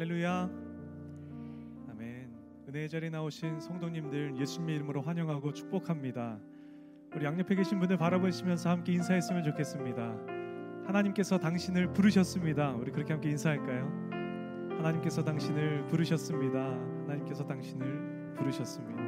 할렐루야. 아멘. 은혜의 자리에 나오신 성도님들 예수님의 이름으로 환영하고 축복합니다. 우리 양옆에 계신 분들 바라보시면서 함께 인사했으면 좋겠습니다. 하나님께서 당신을 부르셨습니다. 우리 그렇게 함께 인사할까요? 하나님께서 당신을 부르셨습니다. 하나님께서 당신을 부르셨습니다.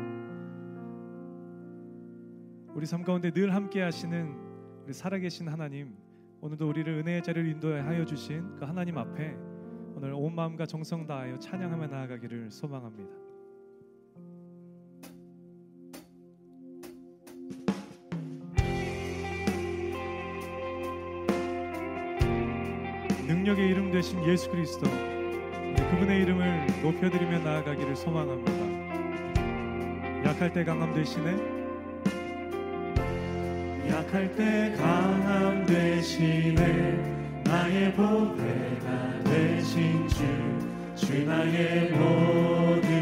우리 삶 가운데 늘 함께 하시는 우리 살아계신 하나님, 오늘도 우리를 은혜의 자리를 인도하여 주신 그 하나님 앞에 오늘 온 마음과 정성 다하여 찬양하며 나아가기를 소망합니다. 능력의 이름 되신 예수 그리스도 그분의 이름을 높여드리며 나아가기를 소망합니다. 약할 때 강함 되시네 약할 때 강함 되시네 나의 보배가 되신 주, 주 나의 모든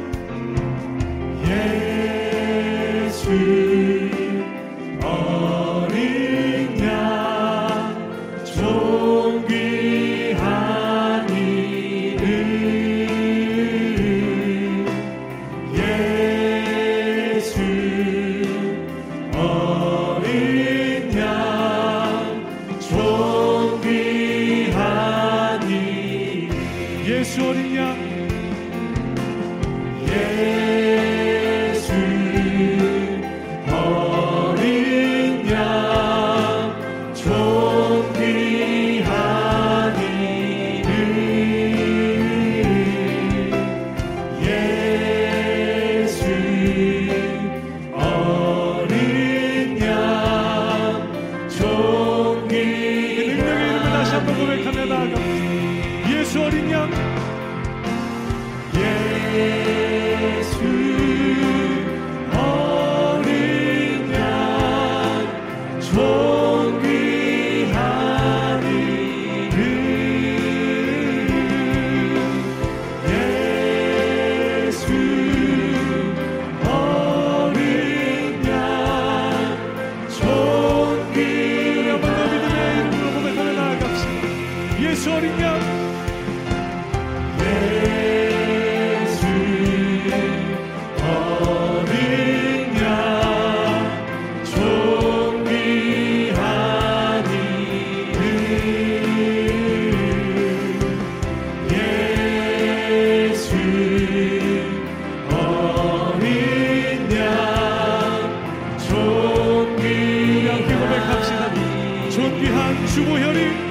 예수 주보혈이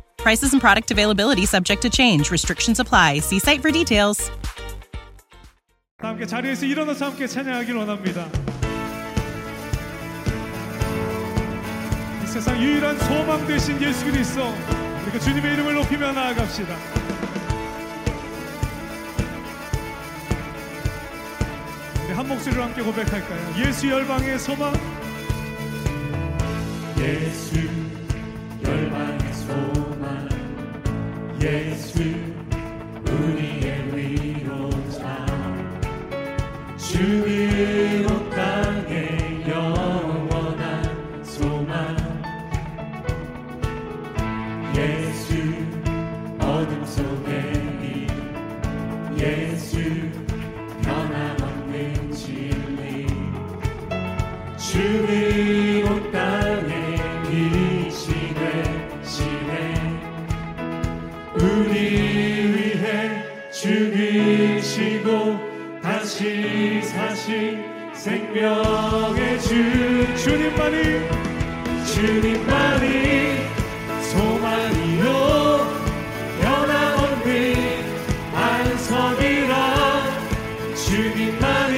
Prices and product availability subject to change. Restrictions apply. See site for details. 다 함께 자리에서 일어나서 함께 찬양하길 원합니다 이 세상 유일한 소망 되신 예수 그리스도 우리가 주님의 이름을 높이며 나아갑시다 우리 한 목소리로 함께 고백할까요? 예수 열방의 소망 예수 예수 우리 위해 죽으시고 다시 사신 생명의 주. 주님만이 주님만이 소망이요. 변함없는 안석이라. 주님만이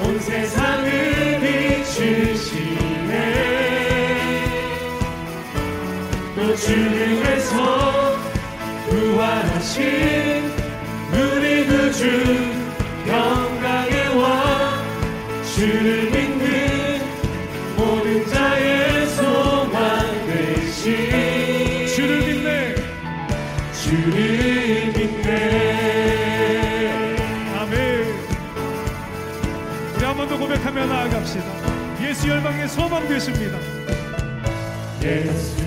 온 세상을 비추시네. 또 죽음에서 부활하신 우리 구주 영광의 왕 주를 믿는 모든 자의 소망 되신 주를 믿네. 주를 믿네. 아멘. 우리 한 번 더 고백하며 나아갑시다. 예수 열방의 소망 되십니다. 예수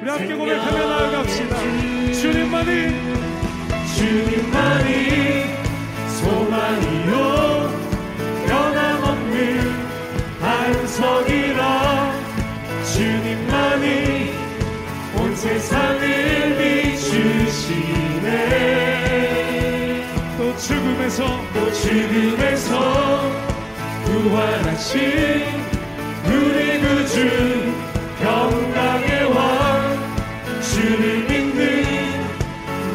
우리 함께 고백하며 나아갑시다. 주님만이 주님만이 소망이요. 변함없는 반석이라. 주님만이 온 세상을 비추시네. 또 죽음에서 또 죽음에서 부활하신 우리 구주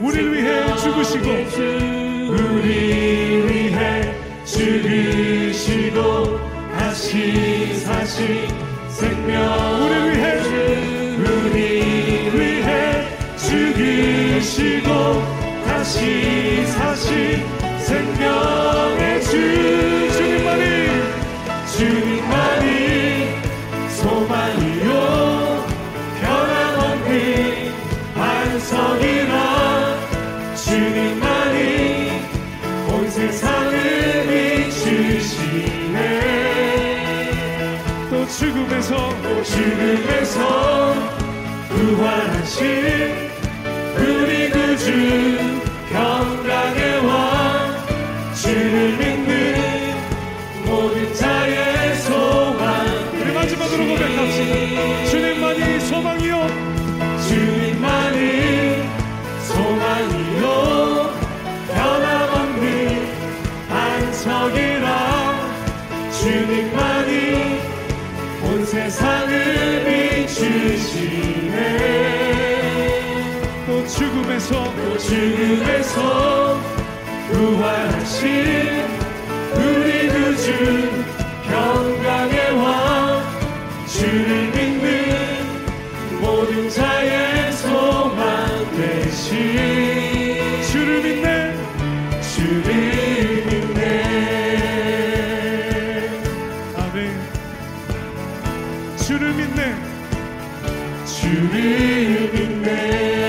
우리를 위해 죽으시고 우리 위해 죽으시고 다시 사신 생명 우리를 위해 우리 위해 죽으시고 다시 사신 생명 죽음에서 부활하신 죽음에서 또 죽음에서 부활하신 우리 구주 평강의 왕 주를 믿는 모든 자의 소망 되신 주를 믿네. 주를 믿네. 아멘. 주를 믿네. 주를 믿네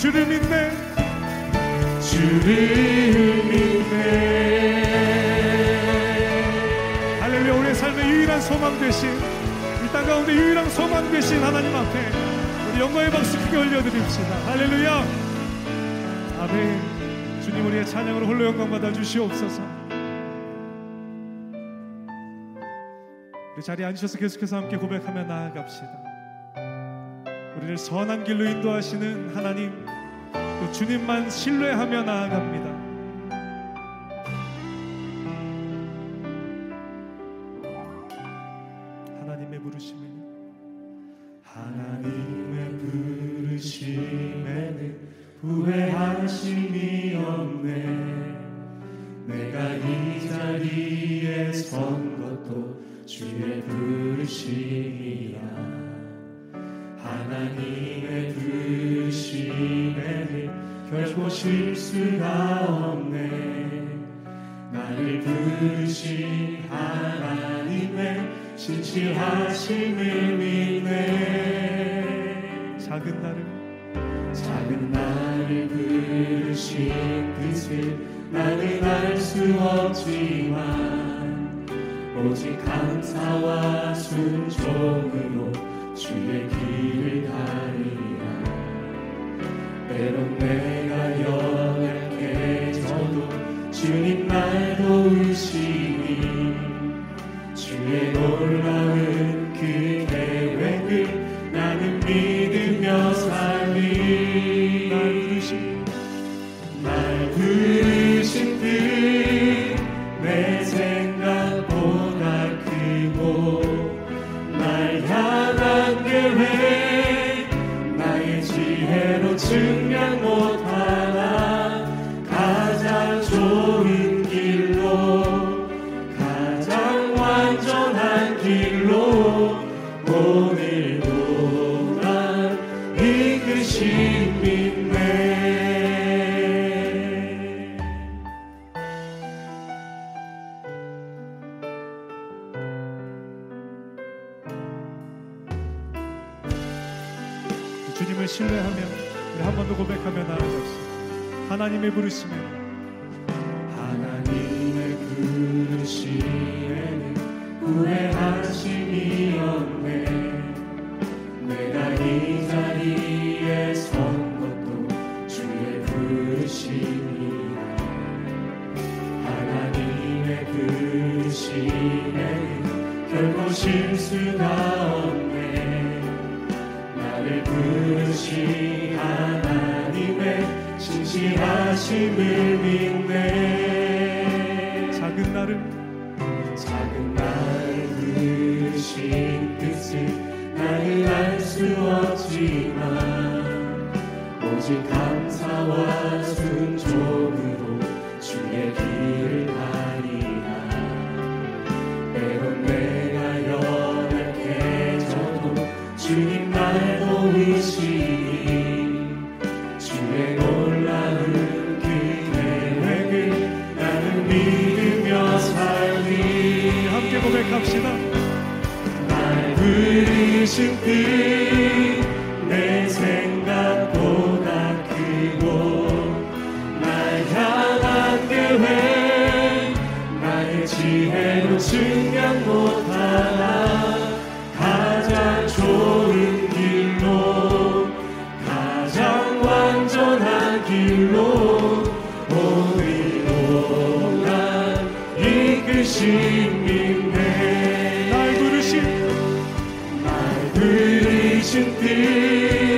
주를 믿네. 주를 믿네. 할렐루야 우리의 삶의 유일한 소망 되신 이 땅 가운데 유일한 소망 되신 하나님 앞에 우리 영광의 박수 크게 올려드립시다. 할렐루야. 아멘. 주님 우리의 찬양으로 홀로 영광 받아 주시옵소서. 우리 자리에 앉으셔서 계속해서 함께 고백하며 나아갑시다 우리를 선한 길로 인도하시는 하나님 또 주님만 신뢰하며 나아갑니다. 하나님의 부르심에 하나님의 부르심에는 후회하심이 없네. 내가 이 자리에 선 것도 주의 부르심이야 결코 실수가 없네. 나를 부르신 하나님의 신실하심을 믿네. 작은 나를 작은 나를 부르신 뜻을 나는 알 수 없지만 오직 감사와 순종으로 주의 길을 가리라 때론 내가 연약해져도 주님 날 도우시 수가 없네. 나를 부르신 하나님의 진실하심을 믿네 도 신 뜻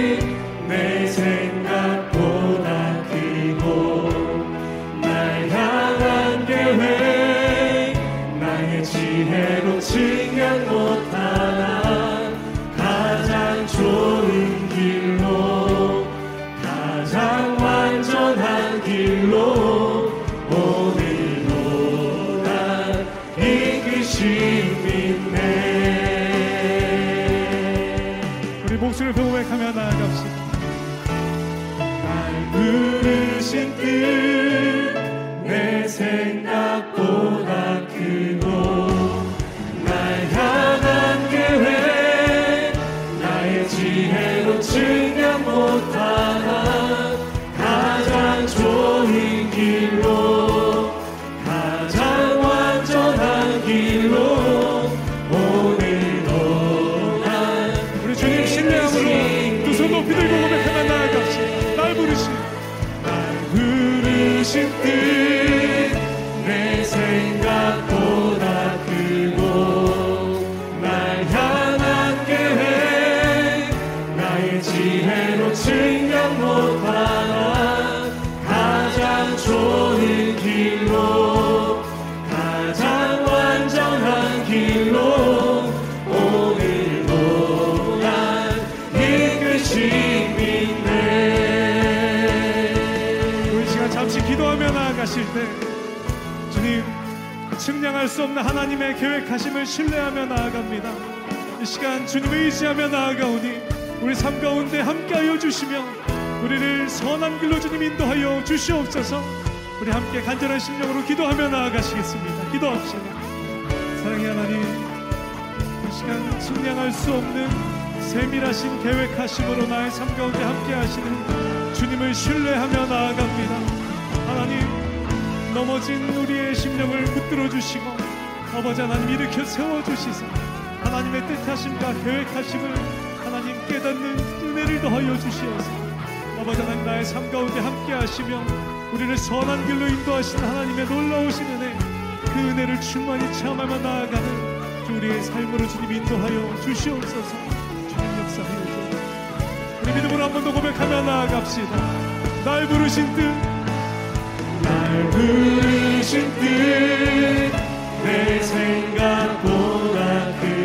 수 없는 하나님의 계획하심을 신뢰하며 나아갑니다. 이 시간 주님을 의지하며 나아가오니 우리 삶 가운데 함께하여 주시며 우리를 선한 길로 주님 인도하여 주시옵소서. 우리 함께 간절한 심령으로 기도하며 나아가시겠습니다. 기도합시다. 사랑의 하나님, 이 시간 측량할 수 없는 세밀하신 계획하심으로 나의 삶 가운데 함께하시는 주님을 신뢰하며 나아갑니다. 하나님, 넘어진 우리의 심령을 붙들어 주시고 아버지 하나님 일으켜 세워 주시사. 하나님의 뜻하심과 계획하심을 하나님 깨닫는 은혜를 더하여 주시어서 아버지 하나님 나의 삶 가운데 함께 하시며 우리를 선한 길로 인도하시는 하나님의 놀라우신 은혜 그 은혜를 충만히 체험하며 나아가는 주 우리의 삶으로 주님 인도하여 주시옵소서. 주님 역사하여 주옵소서. 우리 믿음으로 한 번 더 고백하며 나아갑시다. 날 부르신 뜻. 날 부르신 뜻 내 생각보다 크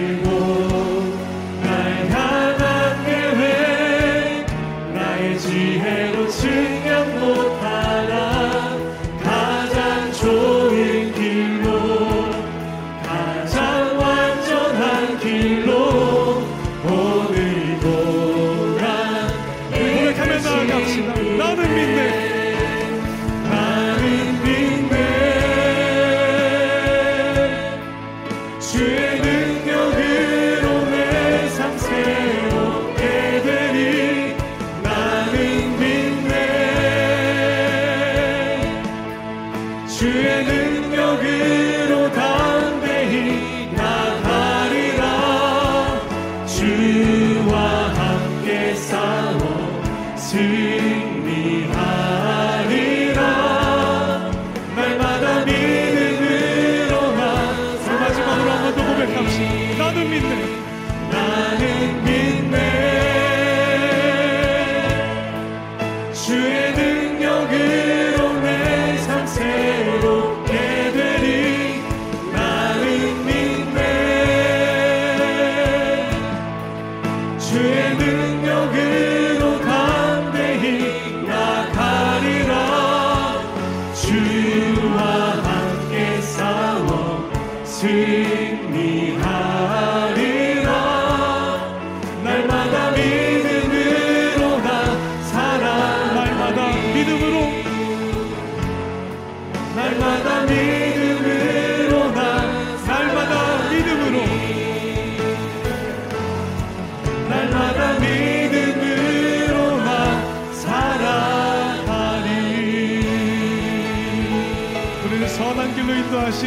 믿음으로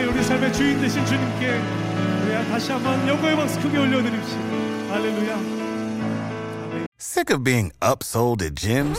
우리 삶의 주인 되신 주님께 다시 한번 영광의 박수 크게 올려드립시다. 할렐루야. Sick of being upsold at gyms?